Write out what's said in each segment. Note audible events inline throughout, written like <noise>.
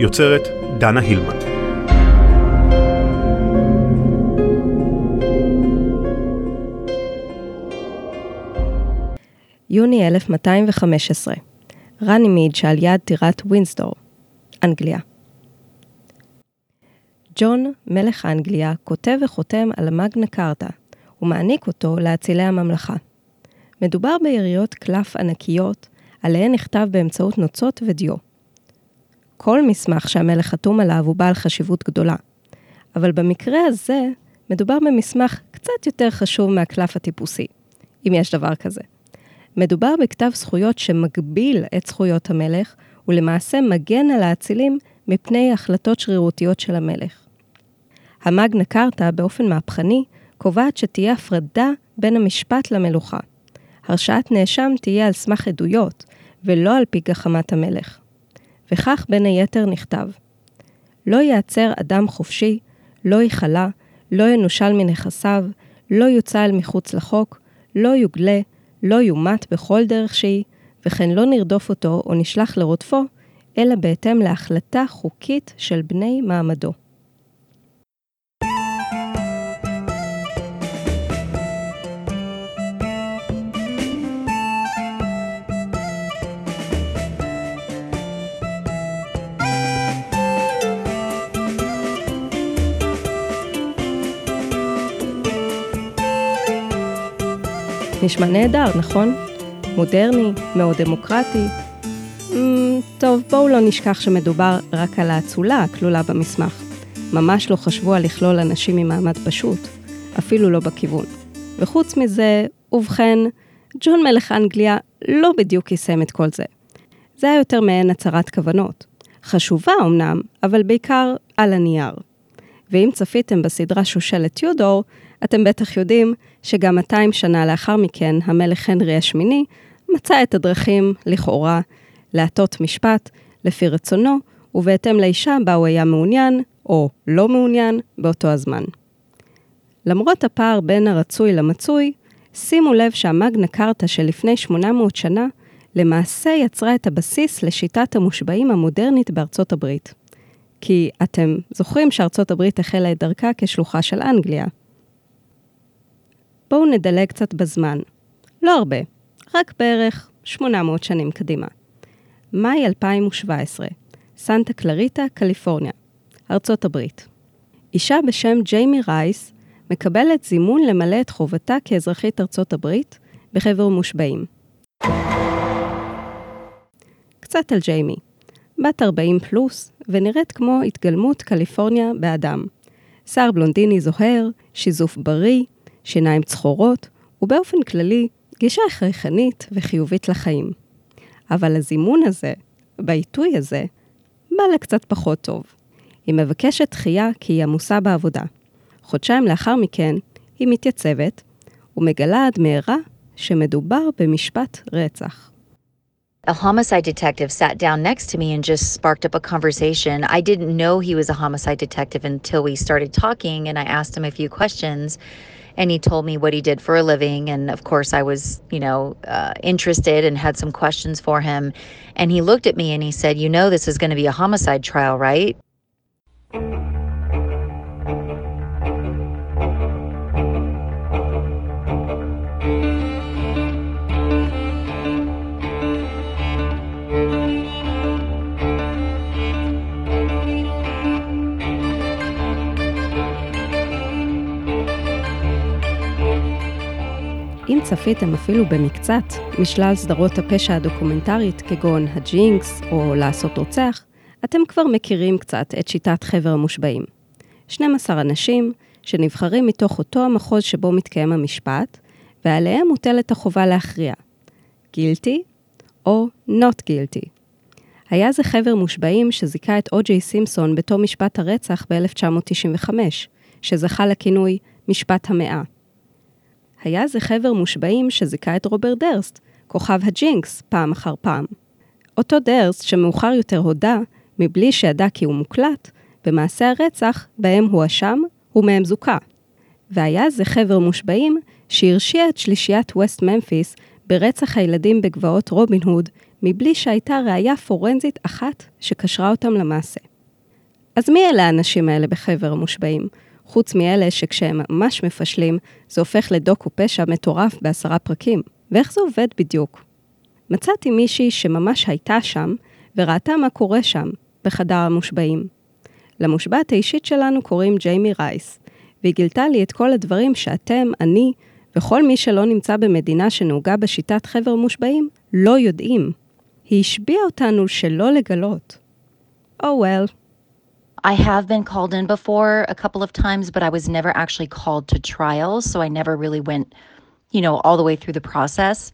יוצרת דנה הילמן. יוני 1215, רני מיד שעל יד טירת ווינסדור, אנגליה. ג'ון, מלך אנגליה, כותב וחותם על המגנה קארטה, ומעניק אותו לאצילי הממלכה. מדובר ביריות קלף ענקיות, עליהן נכתב באמצעות נוצות ודיו. כל מסמך שהמלך חתום עליו הוא בעל חשיבות גדולה, אבל במקרה הזה מדובר במסמך קצת יותר חשוב מהקלף הטיפוסי, אם יש דבר כזה. מדובר בכתב זכויות שמגביל את זכויות המלך, ולמעשה מגן על האצילים מפני החלטות שרירותיות של המלך. המגנה קרתא, באופן מהפכני, קובעת שתהיה הפרדה בין המשפט למלוכה. הרשעת נאשם תהיה על סמך עדויות, ולא על פי גחמת המלך. וכך בין היתר נכתב: לא ייעצר אדם חופשי, לא ייכלא, לא ינושל מנכסיו, לא יוצא אל מחוץ לחוק, לא יוגלה, לא יומת בכל דרך שהיא, וכן לא נרדוף אותו או נשלח לרודפו, אלא בהתאם להחלטה חוקית של בני מעמדו. נשמע נהדר, נכון? מודרני, מאוד דמוקרטי. Mm, טוב, בואו לא נשכח שמדובר רק על האצולה הכלולה במסמך. ממש לא חשבו על לכלול אנשים ממעמד פשוט, אפילו לא בכיוון. וחוץ מזה, ובכן, ג'ון מלך אנגליה לא בדיוק יישם את כל זה. זה היה יותר מעין הצהרת כוונות. חשובה אמנם, אבל בעיקר על הנייר. ואם צפיתם בסדרה שושלת טיודור, אתם בטח יודעים שגם 200 שנה לאחר מכן, המלך הנרי השמיני מצא את הדרכים, לכאורה, להטות משפט לפי רצונו, ובהתאם לאישה בה הוא היה מעוניין, או לא מעוניין, באותו הזמן. למרות הפער בין הרצוי למצוי, שימו לב שהמגנה קרתא של לפני 800 שנה למעשה יצרה את הבסיס לשיטת המושבעים המודרנית בארצות הברית. כי אתם זוכרים שארצות הברית החלה את דרכה כשלוחה של אנגליה. בואו נדלג קצת בזמן. לא הרבה, רק בערך 800 שנים קדימה. מאי 2017, סנטה קלריטה, קליפורניה, ארצות הברית. אישה בשם ג'יימי רייס מקבלת זימון למלא את חובתה כאזרחית ארצות הברית בחבר מושבעים. קצת על ג'יימי. בת 40 פלוס, ונראית כמו התגלמות קליפורניה באדם. שיער בלונדיני זוהר, שיזוף בריא, שיניים צחורות, ובאופן כללי, גישה חייכנית וחיובית לחיים. אבל הזימון הזה, בעיתוי הזה, בא לה קצת פחות טוב. היא מבקשת דחייה כי היא עמוסה בעבודה. חודשיים לאחר מכן, היא מתייצבת, ומגלה עד מהרה שמדובר במשפט רצח. A homicide detective sat down next to me and just sparked up a conversation. I didn't know he was a homicide detective until we started talking, and I asked him a few questions. And he told me what he did for a living. And of course, I was, you know, uh, interested and had some questions for him. And he looked at me and he said, You know, this is going to be a homicide trial, right? אם צפיתם אפילו במקצת משלל סדרות הפשע הדוקומנטרית כגון הג'ינקס או לעשות רוצח, אתם כבר מכירים קצת את שיטת חבר המושבעים. 12 אנשים שנבחרים מתוך אותו המחוז שבו מתקיים המשפט, ועליהם מוטלת החובה להכריע, גילטי או not guilty. היה זה חבר מושבעים שזיכה את או.ג'יי סימפסון בתום משפט הרצח ב-1995, שזכה לכינוי משפט המאה. היה זה חבר מושבעים שזיכה את רוברט דרסט, כוכב הג'ינקס, פעם אחר פעם. אותו דרסט, שמאוחר יותר הודה, מבלי שידע כי הוא מוקלט, במעשי הרצח בהם הואשם ומהם זוכה. והיה זה חבר מושבעים שהרשיע את שלישיית ווסט ממפיס ברצח הילדים בגבעות רובין הוד, מבלי שהייתה ראייה פורנזית אחת שקשרה אותם למעשה. אז מי אלה האנשים האלה בחבר המושבעים? חוץ מאלה שכשהם ממש מפשלים, זה הופך לדוקו פשע מטורף בעשרה פרקים. ואיך זה עובד בדיוק? מצאתי מישהי שממש הייתה שם, וראתה מה קורה שם, בחדר המושבעים. למושבעת האישית שלנו קוראים ג'יימי רייס, והיא גילתה לי את כל הדברים שאתם, אני, וכל מי שלא נמצא במדינה שנהוגה בשיטת חבר מושבעים, לא יודעים. היא השביעה אותנו שלא לגלות. Oh well. I have been called in before a couple of times, but I was never actually called to trial, so I never really went, you know, all the way through the process.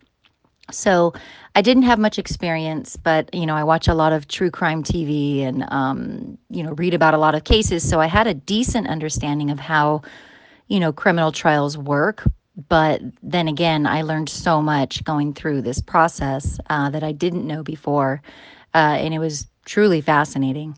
So I didn't have much experience, but you know, I watch a lot of true crime TV and um, you know, read about a lot of cases. So I had a decent understanding of how, you know, criminal trials work. But then again, I learned so much going through this process uh, that I didn't know before, uh, and it was truly fascinating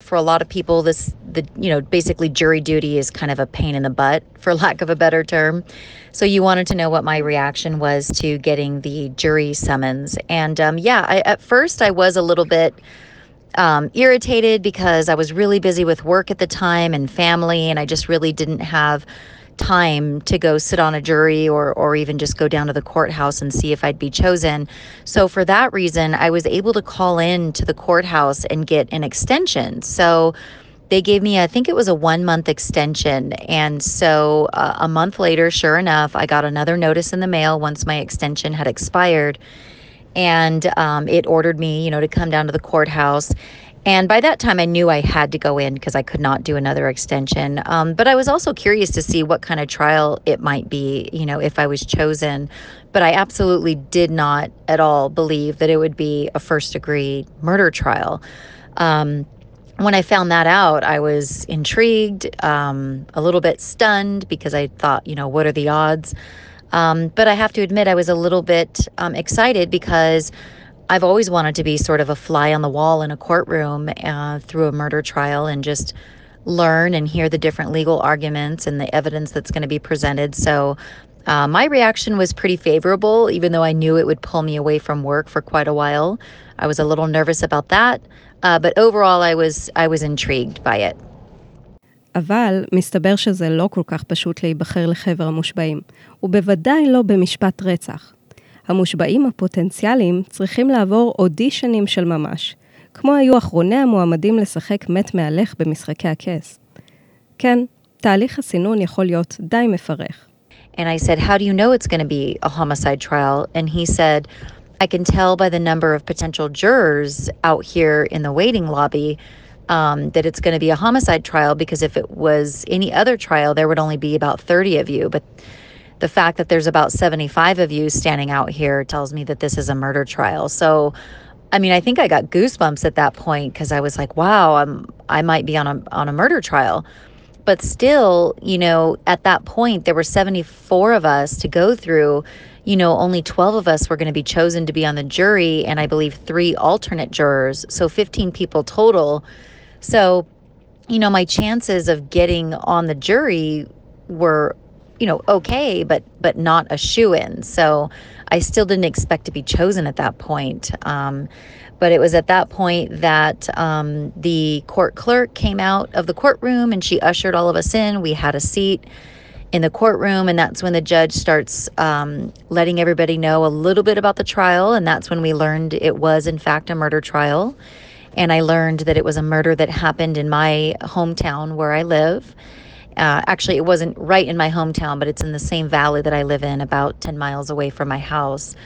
for a lot of people this the you know basically jury duty is kind of a pain in the butt for <laughs> lack of a better term. So you wanted to know what my reaction was to getting the jury summons. And um, yeah I, at first i was a little bit um, irritated because i was really busy with work at the time and family and i just really didn't have time to go sit on a jury or or even just go down to the courthouse and see if I'd be chosen. So for that reason, I was able to call in to the courthouse and get an extension. So they gave me, I think it was a one month extension. And so uh, a month later, sure enough, I got another notice in the mail once my extension had expired. And um, it ordered me, you know, to come down to the courthouse. And by that time, I knew I had to go in because I could not do another extension. Um, but I was also curious to see what kind of trial it might be, you know, if I was chosen. But I absolutely did not at all believe that it would be a first degree murder trial. Um, when I found that out, I was intrigued, um, a little bit stunned because I thought, you know, what are the odds? Um, but I have to admit, I was a little bit um, excited because I've always wanted to be sort of a fly on the wall in a courtroom uh, through a murder trial and just learn and hear the different legal arguments and the evidence that's going to be presented. So uh, my reaction was pretty favorable, even though I knew it would pull me away from work for quite a while. I was a little nervous about that, uh, but overall I was I was intrigued by it. אבל מסתבר שזה לא כל כך פשוט להיבחר לחבר המושבעים, ובוודאי לא במשפט רצח. המושבעים הפוטנציאליים צריכים לעבור אודישנים של ממש, כמו היו אחרוני המועמדים לשחק מת מהלך במשחקי הכס. כן, תהליך הסינון יכול להיות די מפרך. And I said, How do you know it's going to be a homicide trial? And he said, I can tell by the number of potential jurors out here in the waiting lobby um, that it's going to be a homicide trial because if it was any other trial, there would only be about 30 of you. But the fact that there's about 75 of you standing out here tells me that this is a murder trial. So, I mean, I think I got goosebumps at that point because I was like, wow, I'm I might be on a on a murder trial. But still, you know, at that point there were 74 of us to go through. You know, only 12 of us were going to be chosen to be on the jury and I believe 3 alternate jurors, so 15 people total. So, you know, my chances of getting on the jury were you know, okay, but but not a shoe in. So I still didn't expect to be chosen at that point. Um, but it was at that point that um, the court clerk came out of the courtroom and she ushered all of us in. We had a seat in the courtroom, and that's when the judge starts um, letting everybody know a little bit about the trial. And that's when we learned it was, in fact, a murder trial. And I learned that it was a murder that happened in my hometown where I live. Uh, actually, it wasn't right in my hometown, but it's in the same valley that I live in, about 10 miles away from my house.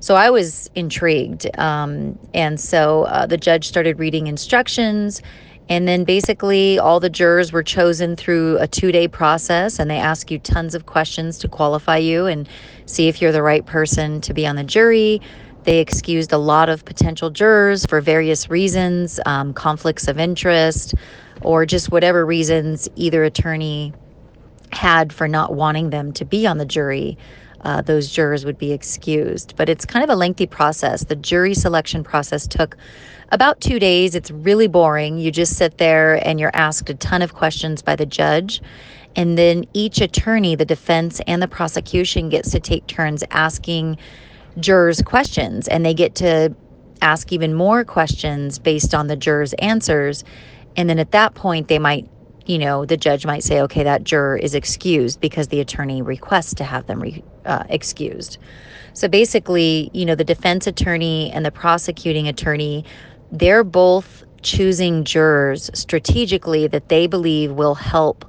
So I was intrigued. Um, and so uh, the judge started reading instructions. And then basically, all the jurors were chosen through a two day process, and they ask you tons of questions to qualify you and see if you're the right person to be on the jury. They excused a lot of potential jurors for various reasons um, conflicts of interest, or just whatever reasons either attorney had for not wanting them to be on the jury, uh, those jurors would be excused. But it's kind of a lengthy process. The jury selection process took about two days. It's really boring. You just sit there and you're asked a ton of questions by the judge. And then each attorney, the defense and the prosecution, gets to take turns asking jurors questions, and they get to ask even more questions based on the jurors' answers And then at that point, they might, you know, the judge might say, okay, that juror is excused because the attorney requests to have them re- uh, excused. So basically, you know, the defense attorney and the prosecuting attorney, they're both choosing jurors strategically that they believe will help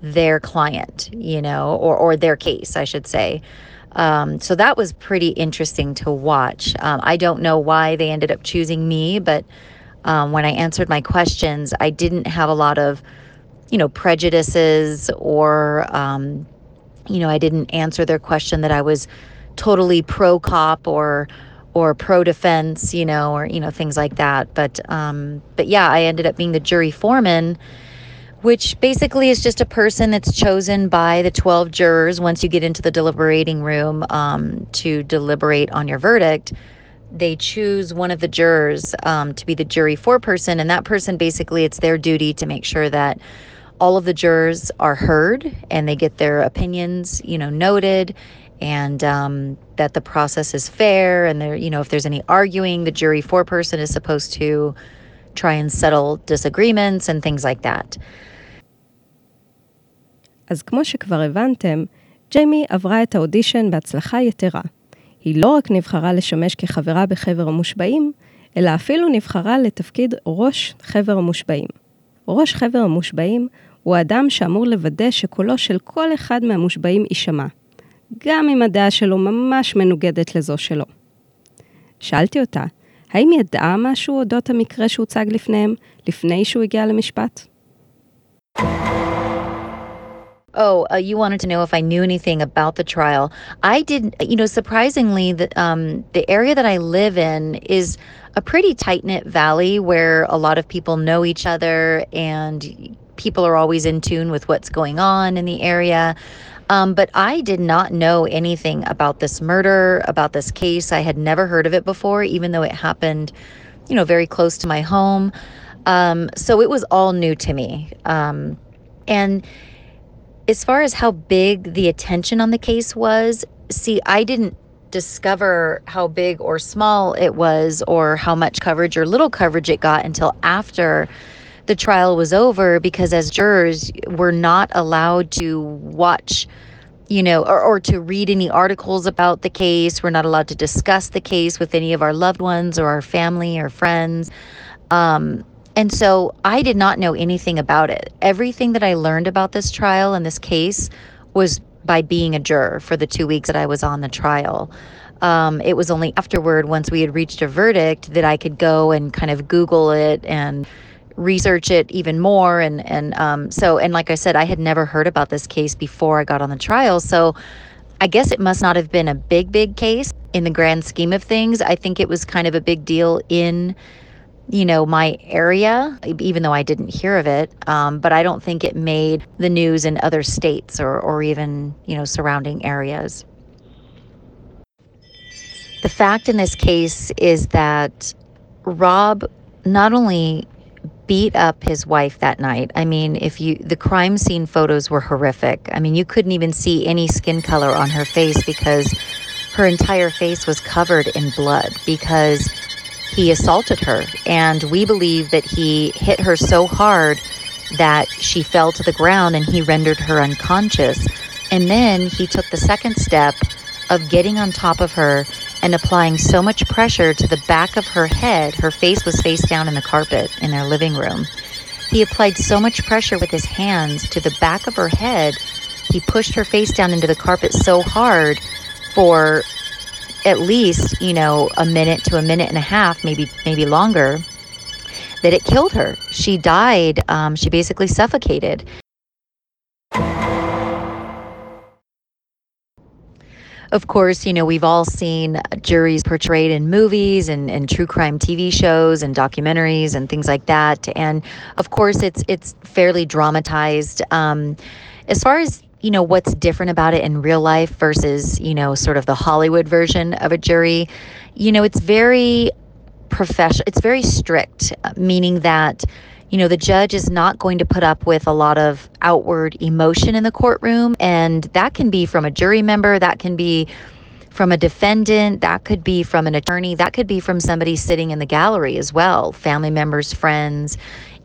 their client, you know, or, or their case, I should say. Um, so that was pretty interesting to watch. Um, I don't know why they ended up choosing me, but um, when I answered my questions, I didn't have a lot of, you know, prejudices or, um, you know, I didn't answer their question that I was totally pro cop or or pro defense, you know, or you know things like that. But um, but yeah, I ended up being the jury foreman which basically is just a person that's chosen by the 12 jurors once you get into the deliberating room um, to deliberate on your verdict They choose one of the jurors um, to be the jury foreperson, and that person basically it's their duty to make sure that all of the jurors are heard and they get their opinions, you know, noted, and um, that the process is fair. And there, you know, if there's any arguing, the jury foreperson is supposed to try and settle disagreements and things like that. אז כמו שכבר הבנתם, ג'יימי עברה את האודישן בהצלחה יתרה. היא לא רק נבחרה לשמש כחברה בחבר המושבעים, אלא אפילו נבחרה לתפקיד ראש חבר המושבעים. ראש חבר המושבעים הוא האדם שאמור לוודא שקולו של כל אחד מהמושבעים יישמע, גם אם הדעה שלו ממש מנוגדת לזו שלו. שאלתי אותה, האם ידעה משהו אודות המקרה שהוצג לפניהם, לפני שהוא הגיע למשפט? Oh, uh, you wanted to know if I knew anything about the trial. I didn't, you know, surprisingly, the, um, the area that I live in is a pretty tight knit valley where a lot of people know each other and people are always in tune with what's going on in the area. Um, but I did not know anything about this murder, about this case. I had never heard of it before, even though it happened, you know, very close to my home. Um, so it was all new to me. Um, and as far as how big the attention on the case was, see, I didn't discover how big or small it was or how much coverage or little coverage it got until after the trial was over because as jurors we're not allowed to watch you know or, or to read any articles about the case. We're not allowed to discuss the case with any of our loved ones or our family or friends. Um, and so I did not know anything about it. Everything that I learned about this trial and this case was by being a juror for the two weeks that I was on the trial. Um, it was only afterward, once we had reached a verdict, that I could go and kind of Google it and research it even more. And and um, so and like I said, I had never heard about this case before I got on the trial. So I guess it must not have been a big, big case in the grand scheme of things. I think it was kind of a big deal in you know, my area, even though I didn't hear of it. Um, but I don't think it made the news in other states or, or even, you know, surrounding areas. The fact in this case is that Rob not only beat up his wife that night. I mean, if you the crime scene photos were horrific. I mean, you couldn't even see any skin color on her face because her entire face was covered in blood because he assaulted her. And we believe that he hit her so hard that she fell to the ground and he rendered her unconscious. And then he took the second step of getting on top of her and applying so much pressure to the back of her head. Her face was face down in the carpet in their living room. He applied so much pressure with his hands to the back of her head. He pushed her face down into the carpet so hard for at least, you know, a minute to a minute and a half, maybe maybe longer, that it killed her. She died. Um, she basically suffocated. Of course, you know, we've all seen juries portrayed in movies and, and true crime TV shows and documentaries and things like that. And of course, it's it's fairly dramatized. Um, as far as you know, what's different about it in real life versus, you know, sort of the Hollywood version of a jury. You know, it's very professional, it's very strict, uh, meaning that, you know, the judge is not going to put up with a lot of outward emotion in the courtroom. And that can be from a jury member, that can be from a defendant, that could be from an attorney, that could be from somebody sitting in the gallery as well, family members, friends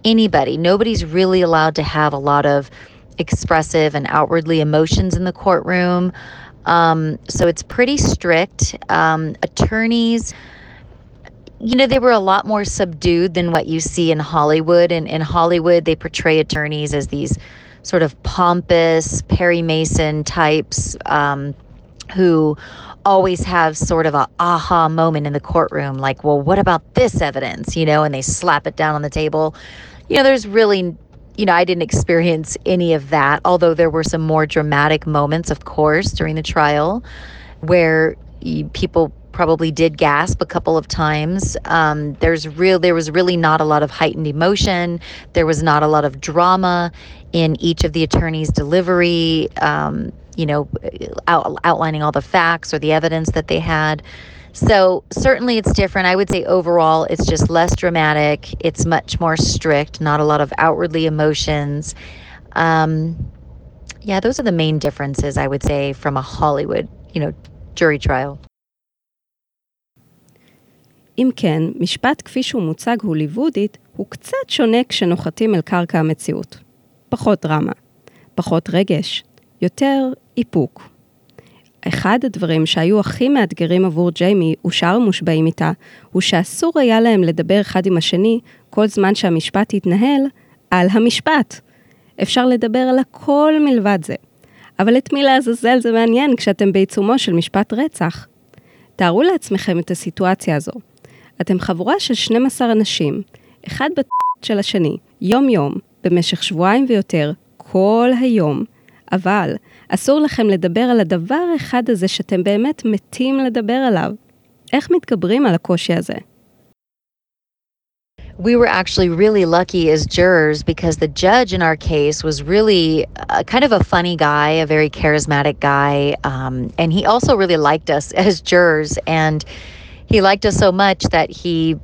anybody. Nobody's really allowed to have a lot of expressive and outwardly emotions in the courtroom. Um, so it's pretty strict. Um, attorneys, you know, they were a lot more subdued than what you see in Hollywood. And in Hollywood, they portray attorneys as these sort of pompous Perry Mason types um, who always have sort of a aha moment in the courtroom like well what about this evidence you know and they slap it down on the table you know there's really you know i didn't experience any of that although there were some more dramatic moments of course during the trial where people probably did gasp a couple of times. Um, there's real there was really not a lot of heightened emotion. There was not a lot of drama in each of the attorneys' delivery. Um, you know, out, outlining all the facts or the evidence that they had. So certainly it's different. I would say overall it's just less dramatic. It's much more strict. Not a lot of outwardly emotions. Um, yeah, those are the main differences I would say from a Hollywood, you know, jury trial. אם כן, משפט כפי שהוא מוצג הוליוודית, הוא קצת שונה כשנוחתים אל קרקע המציאות. פחות דרמה, פחות רגש, יותר איפוק. אחד הדברים שהיו הכי מאתגרים עבור ג'יימי ושאר המושבעים איתה, הוא שאסור היה להם לדבר אחד עם השני כל זמן שהמשפט התנהל על המשפט. אפשר לדבר על הכל מלבד זה. אבל את מי לעזאזל זה מעניין כשאתם בעיצומו של משפט רצח? תארו לעצמכם את הסיטואציה הזו. אתם חבורה של 12 אנשים, אחד בת של השני, יום-יום, במשך שבועיים ויותר, כל היום, אבל אסור לכם לדבר על הדבר האחד הזה שאתם באמת מתים לדבר עליו. איך מתגברים על הקושי הזה? we were actually really lucky as jurors because the judge in our case was really a, kind of a funny guy, a very charismatic guy. Um, and he also really liked us <laughs> as jurors. And he liked us so much that he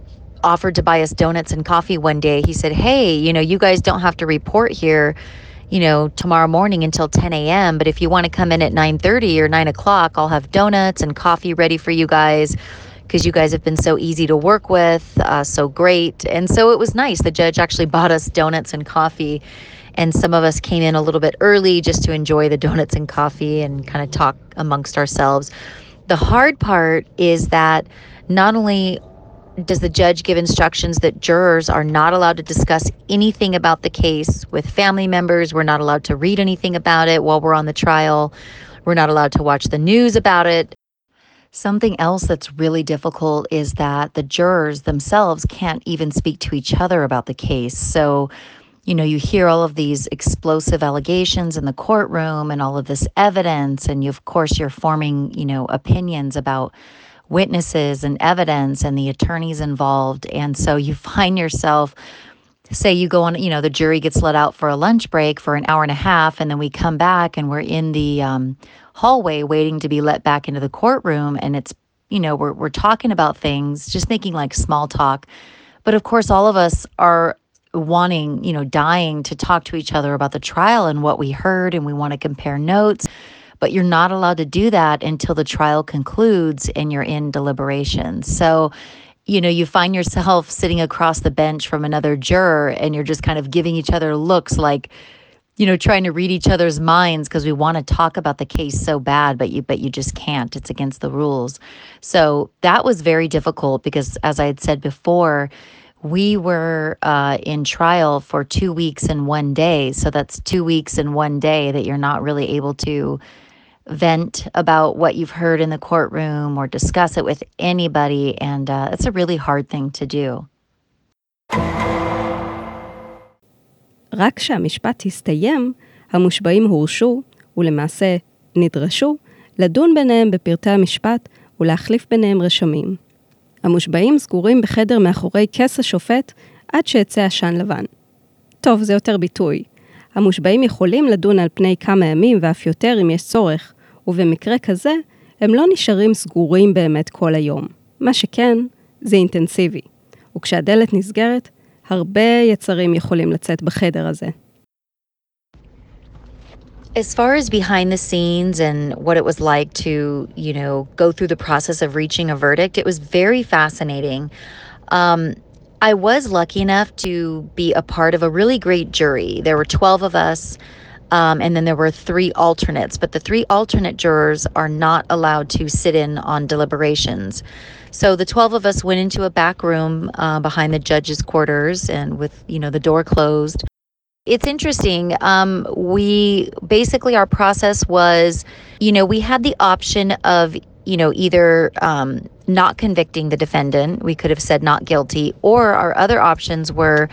offered to buy us donuts and coffee one day. He said, Hey, you know, you guys don't have to report here, you know, tomorrow morning until 10 a.m. But if you want to come in at 9:30 or 9 o'clock, I'll have donuts and coffee ready for you guys because you guys have been so easy to work with, uh, so great. And so it was nice. The judge actually <laughs> bought us donuts and coffee. And some of us came in a little bit early just to enjoy the donuts and coffee and kind of talk amongst ourselves. The hard part is that not only does the judge give instructions that jurors are not allowed to discuss anything about the case with family members. We're not allowed to read anything about it while we're on the trial. We're not allowed to watch the news about it. Something else that's really difficult is that the jurors themselves can't even speak to each other about the case. So, you know, you hear all of these explosive allegations in the courtroom and all of this evidence, and you, of course, you're forming, you know, opinions about witnesses and evidence and the attorneys involved. And so you find yourself, say you go on, you know, the jury gets let out for a lunch break for an hour and a half, and then we come back and we're in the um, hallway waiting to be let back into the courtroom. And it's, you know, we're, we're talking about things, just making like small talk. But of course, all of us are wanting, you know, dying to talk to each other about the trial and what we heard, and we want to compare notes but you're not allowed to do that until the trial concludes and you're in deliberations. So, you know, you find yourself sitting across the bench from another juror and you're just kind of giving each other looks like, you know, trying to read each other's minds because we want to talk about the case so bad, but you but you just can't. It's against the rules. So that was very difficult because as I had said before, we were uh, in trial for two weeks and one day. So that's two weeks and one day that you're not really able to vent about what you've heard in the courtroom or discuss it with anybody. And uh, it's a really hard thing to do. רק כשהמשפט הסתיים, המושבעים הורשו, ולמעשה נדרשו, לדון ביניהם בפרטי המשפט ולהחליף ביניהם רשמים. המושבעים סגורים בחדר מאחורי כס השופט עד שיצא עשן לבן. טוב, זה יותר ביטוי. המושבעים יכולים לדון על פני כמה ימים ואף יותר אם יש צורך, ובמקרה כזה, הם לא נשארים סגורים באמת כל היום. מה שכן, זה אינטנסיבי. וכשהדלת נסגרת, הרבה יצרים יכולים לצאת בחדר הזה. As far as behind the scenes and what it was like to, you know, go through the process of reaching a verdict, it was very fascinating. Um, I was lucky enough to be a part of a really great jury. There were 12 of us, um, and then there were three alternates, but the three alternate jurors are not allowed to sit in on deliberations. So the 12 of us went into a back room uh, behind the judge's quarters and with, you know, the door closed. It's interesting. Um, we basically, our process was, you know, we had the option of, you know, either um, not convicting the defendant, we could have said not guilty, or our other options were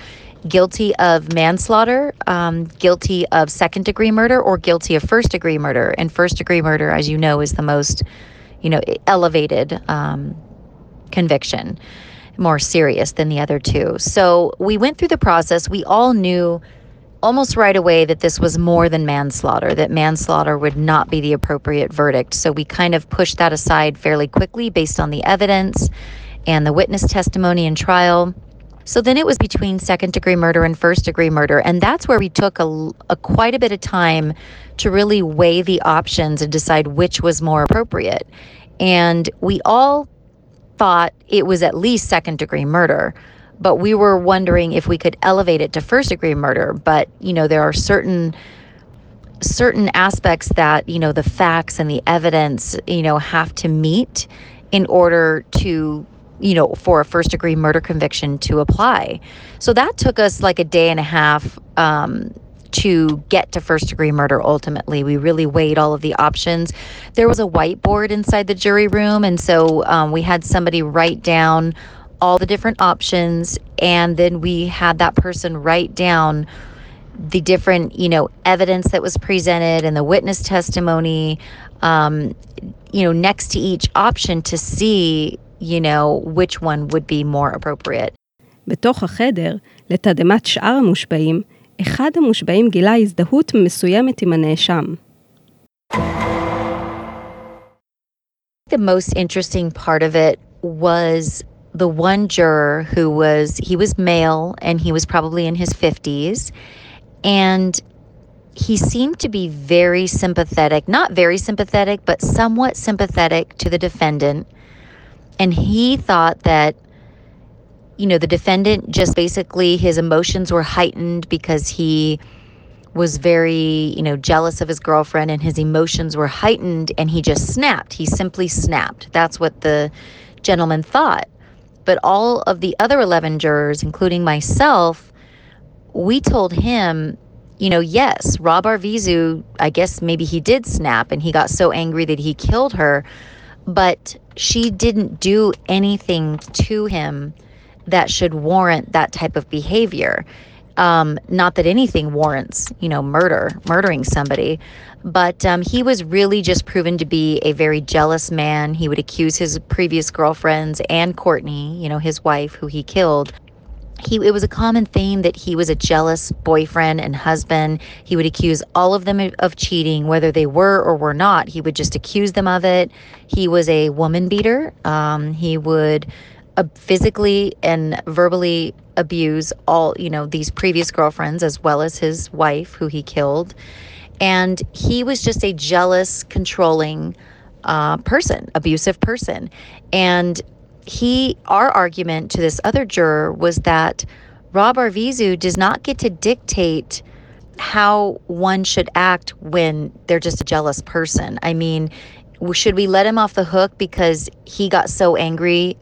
guilty of manslaughter, um, guilty of second degree murder, or guilty of first degree murder. And first degree murder, as you know, is the most, you know, elevated um, conviction, more serious than the other two. So we went through the process. We all knew almost right away that this was more than manslaughter, that manslaughter would not be the appropriate verdict. So we kind of pushed that aside fairly quickly based on the evidence and the witness testimony and trial. So then it was between second degree murder and first degree murder. And that's where we took a, a quite a bit of time to really weigh the options and decide which was more appropriate. And we all thought it was at least second degree murder but we were wondering if we could elevate it to first degree murder but you know there are certain certain aspects that you know the facts and the evidence you know have to meet in order to you know for a first degree murder conviction to apply so that took us like a day and a half um, to get to first degree murder ultimately. We really weighed all of the options. There was a whiteboard inside the jury room, and so um, we had somebody write down all the different options and then we had that person write down the different you know evidence that was presented and the witness testimony um, you know next to each option to see you know which one would be more appropriate. בתוך החדר, לתדהמת שאר המושבעים, אחד המושבעים גילה הזדהות מסוימת עם הנאשם. The most interesting part of it was the one juror who was he was male and he was probably in his 50s and he seemed to be very sympathetic not very sympathetic but somewhat sympathetic to the defendant. And he thought that you know the defendant just basically his emotions were heightened because he was very you know jealous of his girlfriend and his emotions were heightened and he just snapped. He simply snapped. That's what the gentleman thought but all of the other 11 jurors, including myself, we told him, you know, yes, Rob Arvizu, I guess maybe he did snap and he got so angry that he killed her, but she didn't do anything to him that should warrant that type of behavior. Um, not that anything warrants, you know, murder, murdering somebody, but um, he was really just proven to be a very jealous man. He would accuse his previous girlfriends and Courtney, you know, his wife, who he killed. He, it was a common theme that he was a jealous boyfriend and husband. He would accuse all of them of cheating, whether they were or were not. He would just accuse them of it. He was a woman beater. Um, he would uh, physically and verbally abuse all, you know, these previous girlfriends as well as his wife, who he killed. And he was just a jealous, controlling uh, person, abusive person. And he, our argument to this other juror was that Rob Arvizu does not get to dictate how one should act when they're just a jealous person. I mean, should we let him off the hook because he got so angry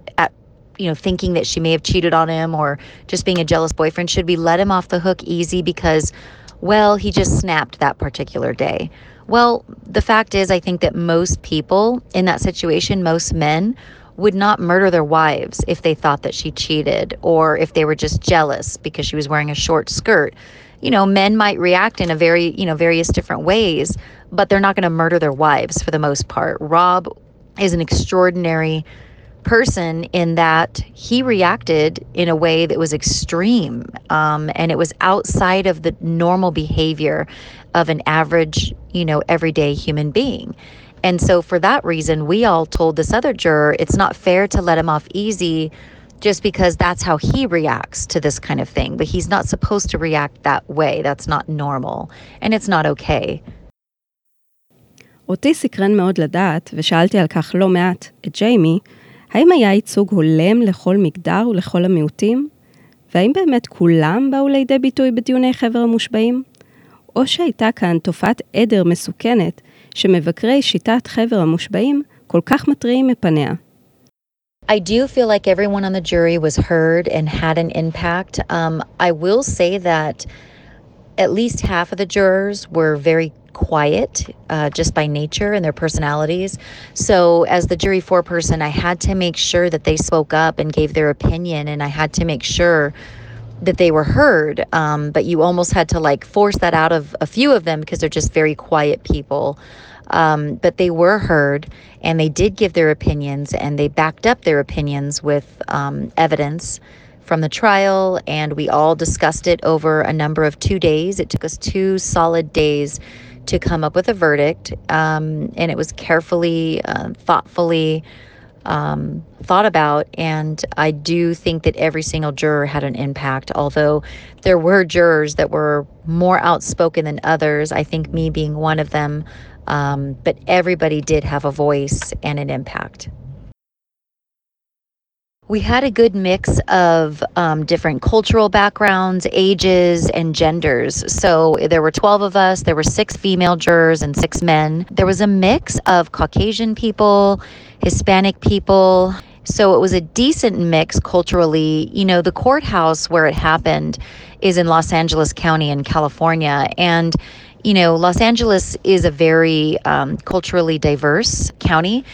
you know thinking that she may have cheated on him or just being a jealous boyfriend should we let him off the hook easy because well he just snapped that particular day? Well the fact is i think that most people in that situation most men would not murder their wives if they thought that she cheated or if they were just jealous because she was wearing a short skirt. You know men might react in a very you know various different ways but they're not going to murder their wives for the most part. Rob is an extraordinary person in that he reacted in a way that was extreme um, and it was outside of the normal behavior of an average, you know, everyday human being. And so, for that reason, we all told this other juror it's not fair to let him off easy just because that's how he reacts to this kind of thing. But he's not supposed to react that way. That's not normal. And it's not okay. אותי סקרן מאוד לדעת, ושאלתי על כך לא מעט את ג'יימי, האם היה ייצוג הולם לכל מגדר ולכל המיעוטים? והאם באמת כולם באו לידי ביטוי בדיוני חבר המושבעים? או שהייתה כאן תופעת עדר מסוכנת שמבקרי שיטת חבר המושבעים כל כך מתריעים מפניה? I do feel like everyone on the jury was heard and had an impact. Um, I will say that at least half of the jurors were very quiet uh, just by nature and their personalities. So, as the jury foreperson, I had to make sure that they spoke up and gave their opinion, and I had to make sure that they were heard. Um, but you almost had to like force that out of a few of them because they're just very quiet people. Um, but they were heard and they did give their opinions and they backed up their opinions with um, evidence from the trial. And we all discussed it over a number of two days. It took us two solid days to come up with a verdict. Um, and it was carefully, uh, thoughtfully um, thought about. And I do think that every single juror had an impact, although there were jurors that were more outspoken than others. I think me being one of them. Um, but everybody did have a voice and an impact. We had a good mix of um, different cultural backgrounds, ages, and genders. So there were 12 of us, there were six female jurors and six men. There was a mix of Caucasian people, Hispanic people. So it was a decent mix culturally. You know, the courthouse where it happened is in Los Angeles County in California. And you know, Los Angeles is a very um, culturally diverse county.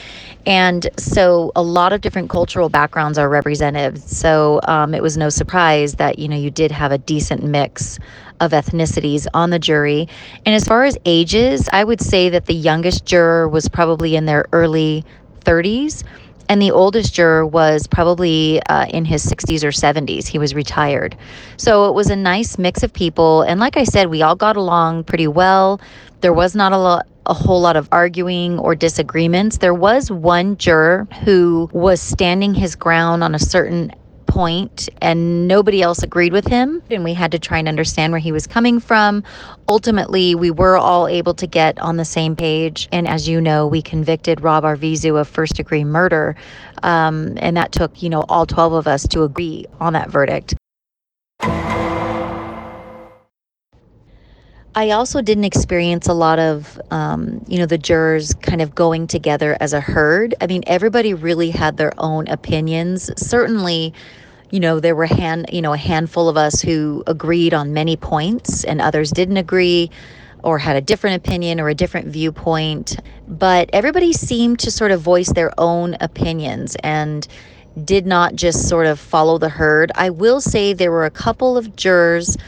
And so a lot of different cultural backgrounds are represented. So um, it was no surprise that, you know, you did have a decent mix of ethnicities on the jury. And as far as ages, I would say that the youngest juror was probably in their early 30s and the oldest juror was probably uh, in his 60s or 70s. He was retired. So it was a nice mix of people. And like I said, we all got along pretty well. There was not a lot a whole lot of arguing or disagreements. There was one juror who was standing his ground on a certain point and nobody else agreed with him. And we had to try and understand where he was coming from. Ultimately we were all able to get on the same page. And as you know we convicted rob arvizu of first degree murder. Um, and that took you know all 12 of us to agree on that verdict I also didn't experience a lot of, um, you know, the jurors kind of going together as a herd. I mean, everybody really had their own opinions. Certainly, you know, there were hand, you know, a handful of us who agreed on many points and others didn't agree or had a different opinion or a different viewpoint. But everybody seemed to sort of voice their own opinions and did not just sort of follow the herd. I will say there were a couple of jurors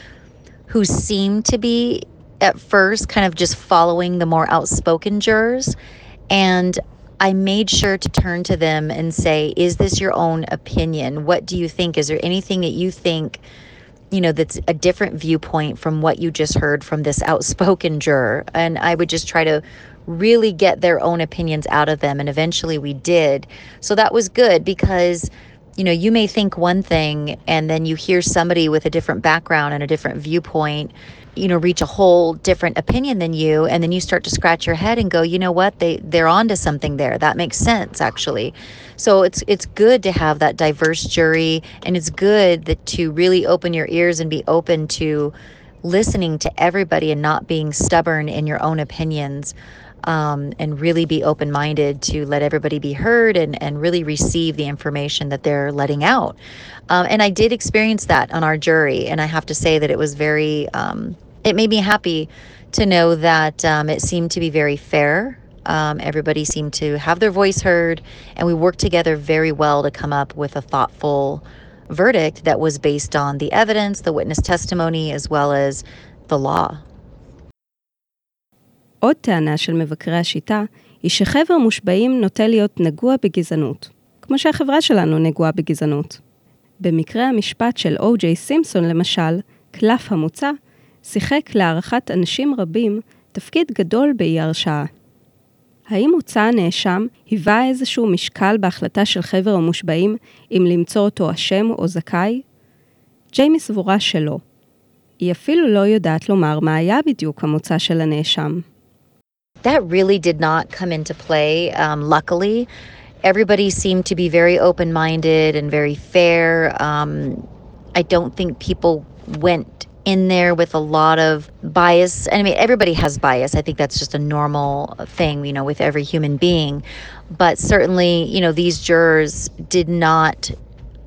who seemed to be at first kind of just following the more outspoken jurors. And I made sure to turn to them and say, Is this your own opinion? What do you think? Is there anything that you think, you know, that's a different viewpoint from what you just heard from this outspoken juror? And I would just try to really get their own opinions out of them. And eventually we did. So that was good because you know, you may think one thing and then you hear somebody with a different background and a different viewpoint you know reach a whole different opinion than you and then you start to scratch your head and go you know what they they're onto something there that makes sense actually so it's it's good to have that diverse jury and it's good that to really open your ears and be open to listening to everybody and not being stubborn in your own opinions um, and really be open minded to let everybody be heard and, and really receive the information that they're letting out. Um, and I did experience that on our jury. And I have to say that it was very um, it made me happy to know that um, it seemed to be very fair. Um, everybody seemed to have their voice heard, and we worked together very well to come up with a thoughtful verdict that was based on the evidence, the witness testimony, as well as the law. עוד טענה של מבקרי השיטה היא שחבר מושבעים נוטה להיות נגוע בגזענות, כמו שהחברה שלנו נגועה בגזענות. במקרה המשפט של או.ג'יי סימפסון למשל, קלף המוצא שיחק להערכת אנשים רבים תפקיד גדול באי הרשעה. האם מוצא הנאשם היווה איזשהו משקל בהחלטה של חבר המושבעים אם למצוא אותו אשם או זכאי? ג'יימי סבורה שלא. היא אפילו לא יודעת לומר מה היה בדיוק המוצא של הנאשם. That really did not come into play, um, luckily. Everybody seemed to be very open minded and very fair. Um, I don't think people went in there with a lot of bias. I mean, everybody has bias. I think that's just a normal thing, you know, with every human being. But certainly, you know, these jurors did not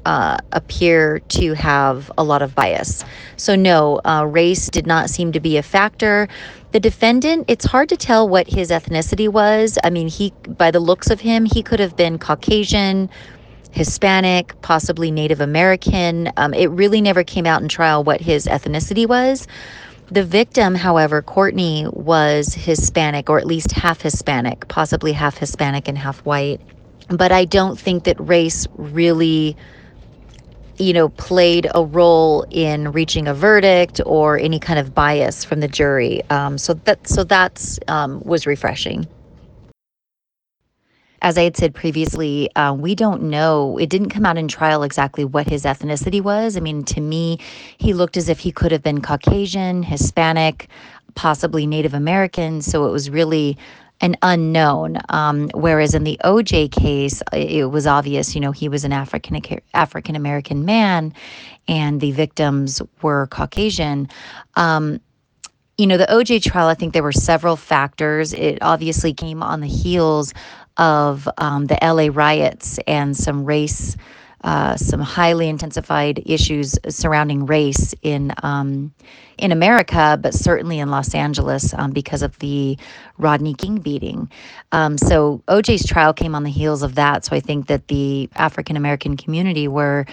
uh, appear to have a lot of bias. So, no, uh, race did not seem to be a factor. The defendant, it's hard to tell what his ethnicity was. I mean, he, by the looks of him, he could have been Caucasian, Hispanic, possibly Native American. Um, it really never came out in trial what his ethnicity was. The victim, however, Courtney, was Hispanic or at least half Hispanic, possibly half Hispanic and half white. But I don't think that race really, you know, played a role in reaching a verdict or any kind of bias from the jury. Um, so that so that's um, was refreshing as I had said previously, uh, we don't know. It didn't come out in trial exactly what his ethnicity was. I mean, to me, he looked as if he could have been Caucasian, Hispanic, possibly Native American. So it was really an unknown. Um, whereas in the OJ case, it was obvious, you know, he was an African African American man, and the victims were Caucasian. Um, you know, the OJ trial, I think there were several factors. It obviously came on the heels of um, the LA riots and some race, uh, some highly intensified issues surrounding race in um, in America, but certainly in Los Angeles um, because of the Rodney King beating. Um, so OJ's trial came on the heels of that. So I think that the African American community were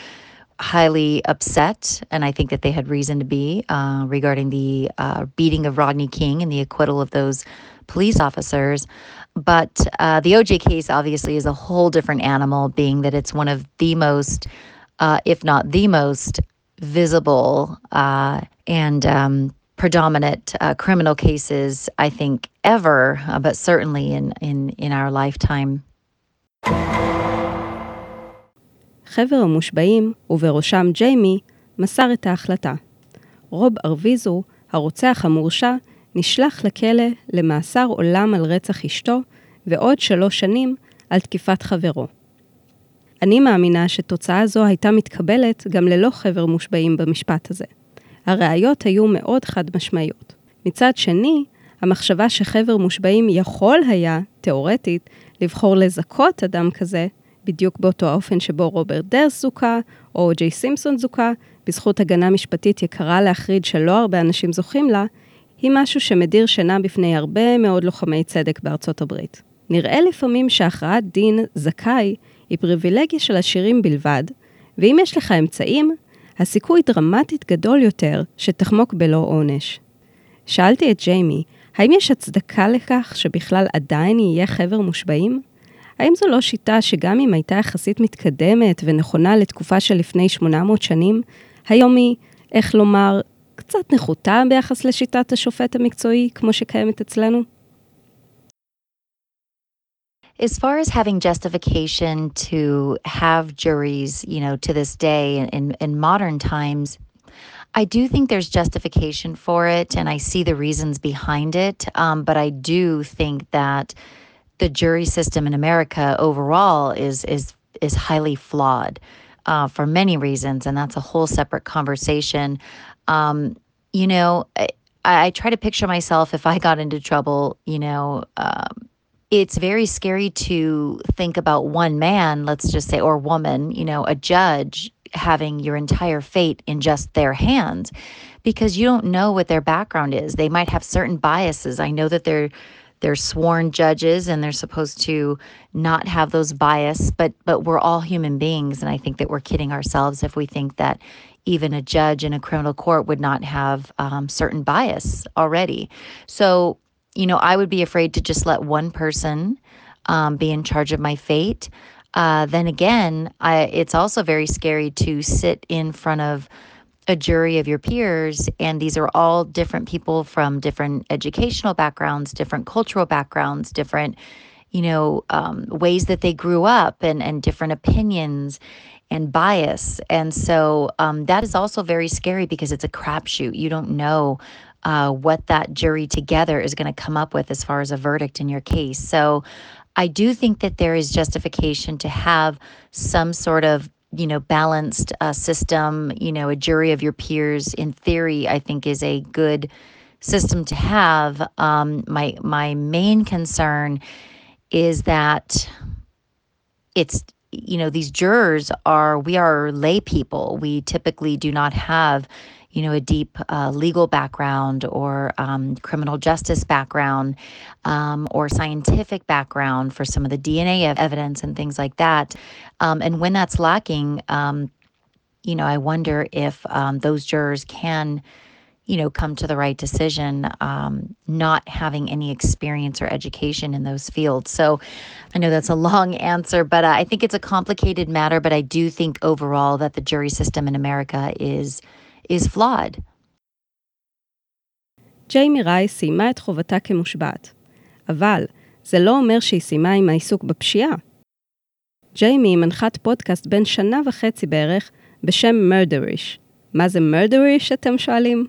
highly upset, and I think that they had reason to be uh, regarding the uh, beating of Rodney King and the acquittal of those police officers. But uh, the OJ case obviously is a whole different animal, being that it's one of the most, uh, if not the most, visible uh, and um, predominant uh, criminal cases, I think, ever, uh, but certainly in, in, in our lifetime. חבר המושבעים, ובראשם ג'יימי, מסר את ההחלטה. רוב ארוויזו, הרוצח המורשע, נשלח לכלא למאסר עולם על רצח אשתו, ועוד שלוש שנים על תקיפת חברו. אני מאמינה שתוצאה זו הייתה מתקבלת גם ללא חבר מושבעים במשפט הזה. הראיות היו מאוד חד משמעיות. מצד שני, המחשבה שחבר מושבעים יכול היה, תאורטית, לבחור לזכות אדם כזה, בדיוק באותו האופן שבו רוברט דרס זוכה, או ג'יי סימפסון זוכה, בזכות הגנה משפטית יקרה להחריד שלא הרבה אנשים זוכים לה, היא משהו שמדיר שינה בפני הרבה מאוד לוחמי צדק בארצות הברית. נראה לפעמים שהכרעת דין זכאי היא פריבילגיה של עשירים בלבד, ואם יש לך אמצעים, הסיכוי דרמטית גדול יותר שתחמוק בלא עונש. שאלתי את ג'יימי, האם יש הצדקה לכך שבכלל עדיין יהיה חבר מושבעים? האם זו לא שיטה שגם אם הייתה יחסית מתקדמת ונכונה לתקופה של לפני 800 שנים, היום היא, איך לומר, קצת נחותה ביחס לשיטת השופט המקצועי כמו שקיימת אצלנו? As far as having justification to have juries, you know, to this day in, in, in modern times, I do think there's justification for it, and I see the reasons behind it. Um, but I do think that the jury system in America overall is is is highly flawed uh, for many reasons, and that's a whole separate conversation. Um, you know, I, I, try to picture myself if I got into trouble. You know, um, it's very scary to think about one man, let's just say, or woman. You know, a judge having your entire fate in just their hands because you don't know what their background is. They might have certain biases. I know that they're they're sworn judges and they're supposed to not have those bias but but we're all human beings and i think that we're kidding ourselves if we think that even a judge in a criminal court would not have um, certain bias already. So you know i would be afraid to just let one person um, be in charge of my fate. Uh, then again I, it's also very scary to sit in front of a jury of your peers, and these are all different people from different educational backgrounds, different cultural backgrounds, different, you know, um, ways that they grew up, and and different opinions and bias. And so um, that is also very scary because it's a crapshoot. You don't know uh, what that jury together is going to come up with as far as a verdict in your case. So I do think that there is justification to have some sort of you know, balanced uh, system, you know, a jury of your peers in theory, I think is a good system to have. Um, my my main concern is that it's you know these jurors are we are lay people. We typically do not have you know, a deep uh, legal background or um, criminal justice background um, or scientific background for some of the DNA evidence and things like that. Um, and when that's lacking, um, you know, I wonder if um, those jurors can you know, come to the right decision, um, not having any experience or education in those fields. So I know that's a long <laughs> answer, but uh, I think it's a complicated matter. But I do think overall that the jury system in America is is flawed. ג'יימי רייס סיימה את חובתה כמושבעת, אבל זה לא אומר שהיא סיימה עם העיסוק בפשיעה. ג'יימי היא מנחת פודקאסט בן שנה וחצי בערך בשם מרדריש. מה זה מרדריש, אתם שואלים?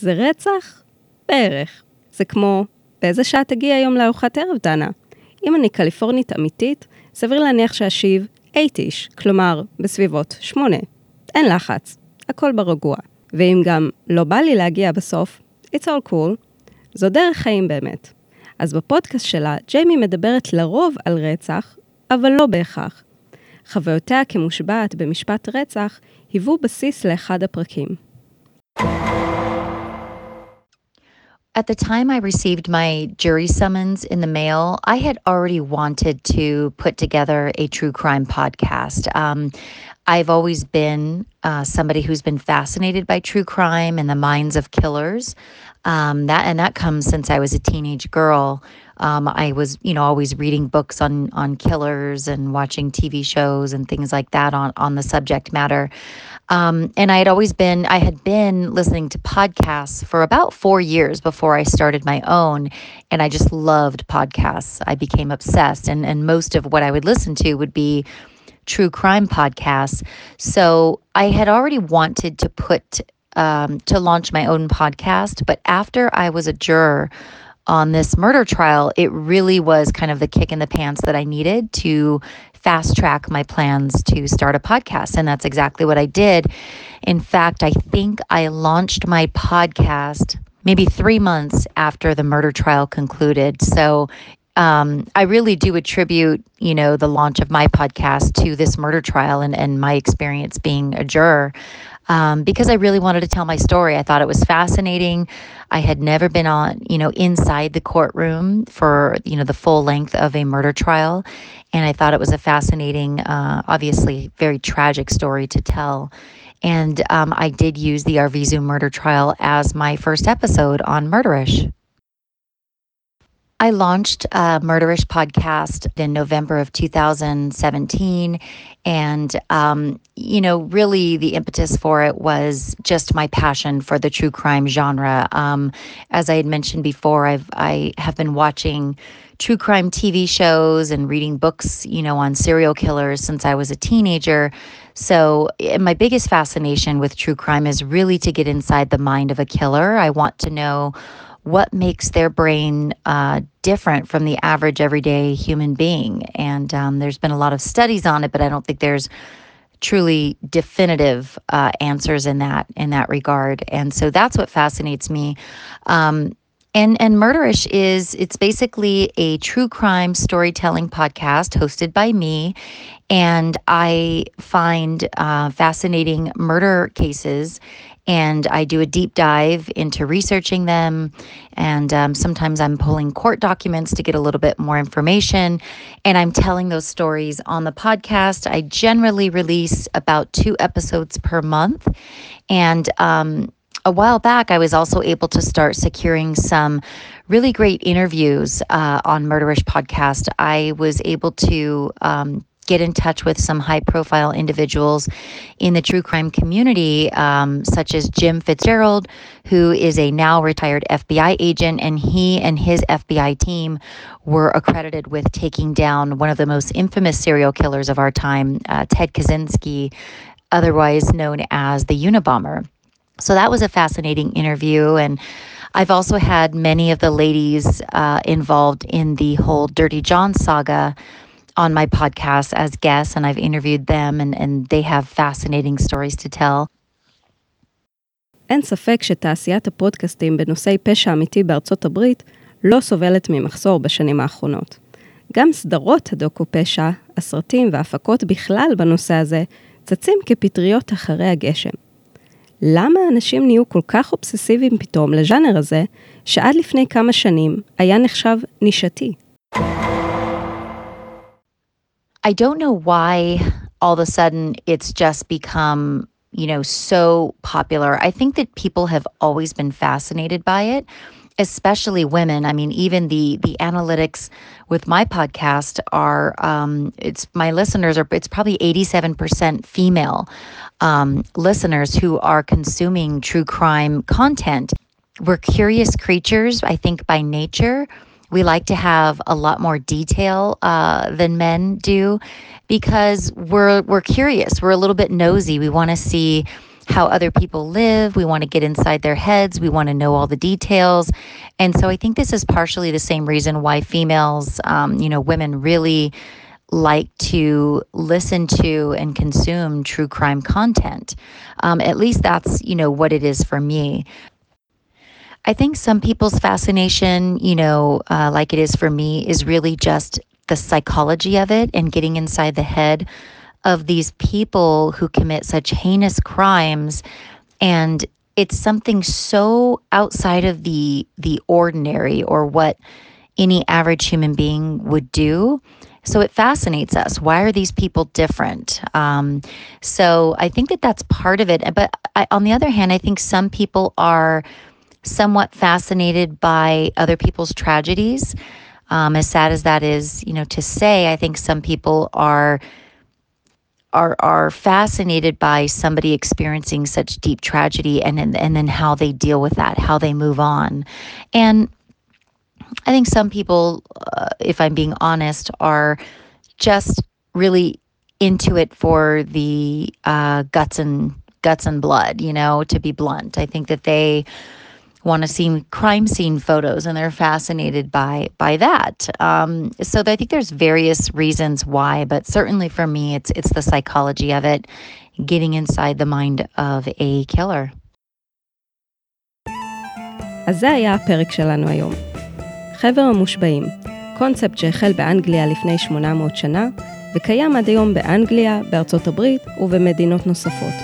זה רצח? בערך. זה כמו, באיזה שעה תגיע היום לארוחת ערב, דנה? אם אני קליפורנית אמיתית, סביר להניח שאשיב 8-ish, כלומר, בסביבות 8. אין לחץ. הכל ברגוע. ואם גם לא בא לי להגיע בסוף, it's all cool. זו דרך חיים באמת. אז בפודקאסט שלה, ג'יימי מדברת לרוב על רצח, אבל לא בהכרח. חוויותיה כמושבעת במשפט רצח היוו בסיס לאחד הפרקים. At the time I received my jury summons in the mail, I had already wanted to put together a true crime podcast. Um, I've always been uh, somebody who's been fascinated by true crime and the minds of killers. Um, that and that comes since I was a teenage girl. Um, I was, you know, always reading books on on killers and watching TV shows and things like that on on the subject matter. Um, and I had always been, I had been listening to podcasts for about four years before I started my own. And I just loved podcasts. I became obsessed. And, and most of what I would listen to would be true crime podcasts. So I had already wanted to put, um, to launch my own podcast. But after I was a juror, on this murder trial, it really was kind of the kick in the pants that I needed to fast track my plans to start a podcast. And that's exactly what I did. In fact, I think I launched my podcast maybe three months after the murder trial concluded. So um, I really do attribute, you know, the launch of my podcast to this murder trial and, and my experience being a juror um, because I really wanted to tell my story. I thought it was fascinating. I had never been on, you know, inside the courtroom for, you know, the full length of a murder trial. And I thought it was a fascinating, uh, obviously very tragic story to tell. And um, I did use the Arvizu murder trial as my first episode on Murderish. I launched a Murderish podcast in November of 2017. And, um, you know, really the impetus for it was just my passion for the true crime genre. Um, as I had mentioned before, I've, I have been watching true crime TV shows and reading books, you know, on serial killers since I was a teenager. So, eh, my biggest fascination with true crime is really to get inside the mind of a killer. I want to know what makes their brain uh, different from the average everyday human being. And um, there's been a lot of studies on it, but I don't think there's truly definitive uh, answers in that in that regard. And so that's what fascinates me. Um, and and Murderish is it's basically a true crime storytelling podcast hosted by me, and I find uh, fascinating murder cases and I do a deep dive into researching them. And um, sometimes I'm pulling court documents to get a little bit more information. And I'm telling those stories on the podcast. I generally release about two episodes per month. And um, a while back, I was also able to start securing some really great interviews uh, on Murderish Podcast. I was able to um, get in touch with some high profile individuals in the true crime community, um, such as Jim Fitzgerald, who is a now retired FBI agent, and he and his FBI team were accredited with taking down one of the most infamous serial killers of our time, uh, Ted Kaczynski, otherwise known as the Unabomber. So that was a fascinating interview and. I've also had many of the ladies uh, involved in the whole Dirty John saga on my podcast as guests, and I've interviewed them, and, and they have fascinating stories to tell. אין ספק שתעשיית הפודקאסטים בנושאי פשע אמיתי בארצות הברית לא סובלת ממחסור בשנים האחרונות. גם סדרות הדוקו פשע, הסרטים וההפקות בכלל בנושא הזה, צצים כפטריות אחרי הגשם. למה אנשים נהיו כל כך אובססיביים פתאום לז'אנר הזה, שעד לפני כמה שנים היה נחשב נישתי? I don't know why all of a sudden it's just become, you know, so popular. I think that people have always been fascinated by it especially women. I mean, even the the analytics with my podcast are um, it's my listeners are it's probably eighty seven percent female um, listeners who are consuming true crime content. We're curious creatures, I think, by nature. We like to have a lot more detail uh, than men do because we're we're curious. We're a little bit nosy. We want to see how other people live. We want to get inside their heads. We want to know all the details. And so I think this is partially the same reason why females, um, you know, women really like to listen to and consume true crime content. Um, at least that's, you know, what it is for me. I think some people's fascination, you know, uh, like it is for me, is really just the psychology of it and getting inside the head of these people who commit such heinous crimes. And it's something so outside of the the ordinary or what any average human being would do. So it fascinates us. Why are these people different? Um, so i think that that's part of it. But I, on the other hand i think some people are somewhat fascinated by other people's tragedies um, as sad as that is you know to say i think some people are are are fascinated by somebody experiencing such deep tragedy and and, and then how they deal with that, how they move on. And I think some people, uh, if I'm being honest, are just really into it for the uh, guts and guts and blood. You know, to be blunt, I think that they want to see crime scene photos and they're fascinated by by that. Um, so I think there's various reasons why, but certainly for me, it's it's the psychology of it, getting inside the mind of a killer. אז זה היה הפרק שלנו היום. חבר המושבעים, קונספט שהחל באנגליה לפני 800 שנה, וקיים עד היום באנגליה, בארצות הברית ובמדינות נוספות.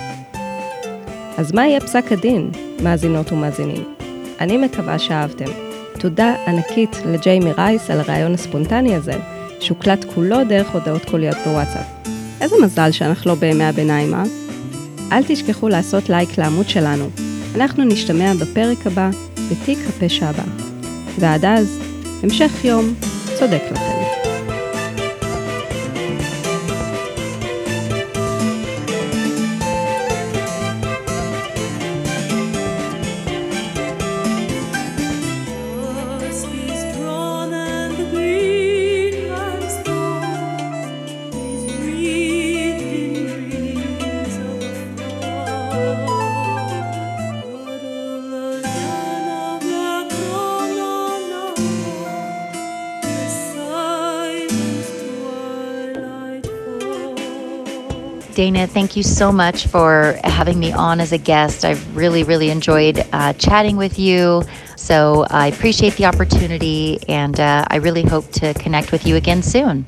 אז מה יהיה פסק הדין, מאזינות ומאזינים? אני מקווה שאהבתם. תודה ענקית לג'יימי רייס על הרעיון הספונטני הזה, שהוקלט כולו דרך הודעות קוליות בוואטסאפ. איזה מזל שאנחנו לא בימי הביניים, אה? אל תשכחו לעשות לייק לעמוד שלנו. אנחנו נשתמע בפרק הבא, בתיק הפשע הבא. ועד אז, המשך יום צודק לכם. Dana, thank you so much for having me on as a guest. I've really, really enjoyed uh, chatting with you. So I appreciate the opportunity and uh, I really hope to connect with you again soon.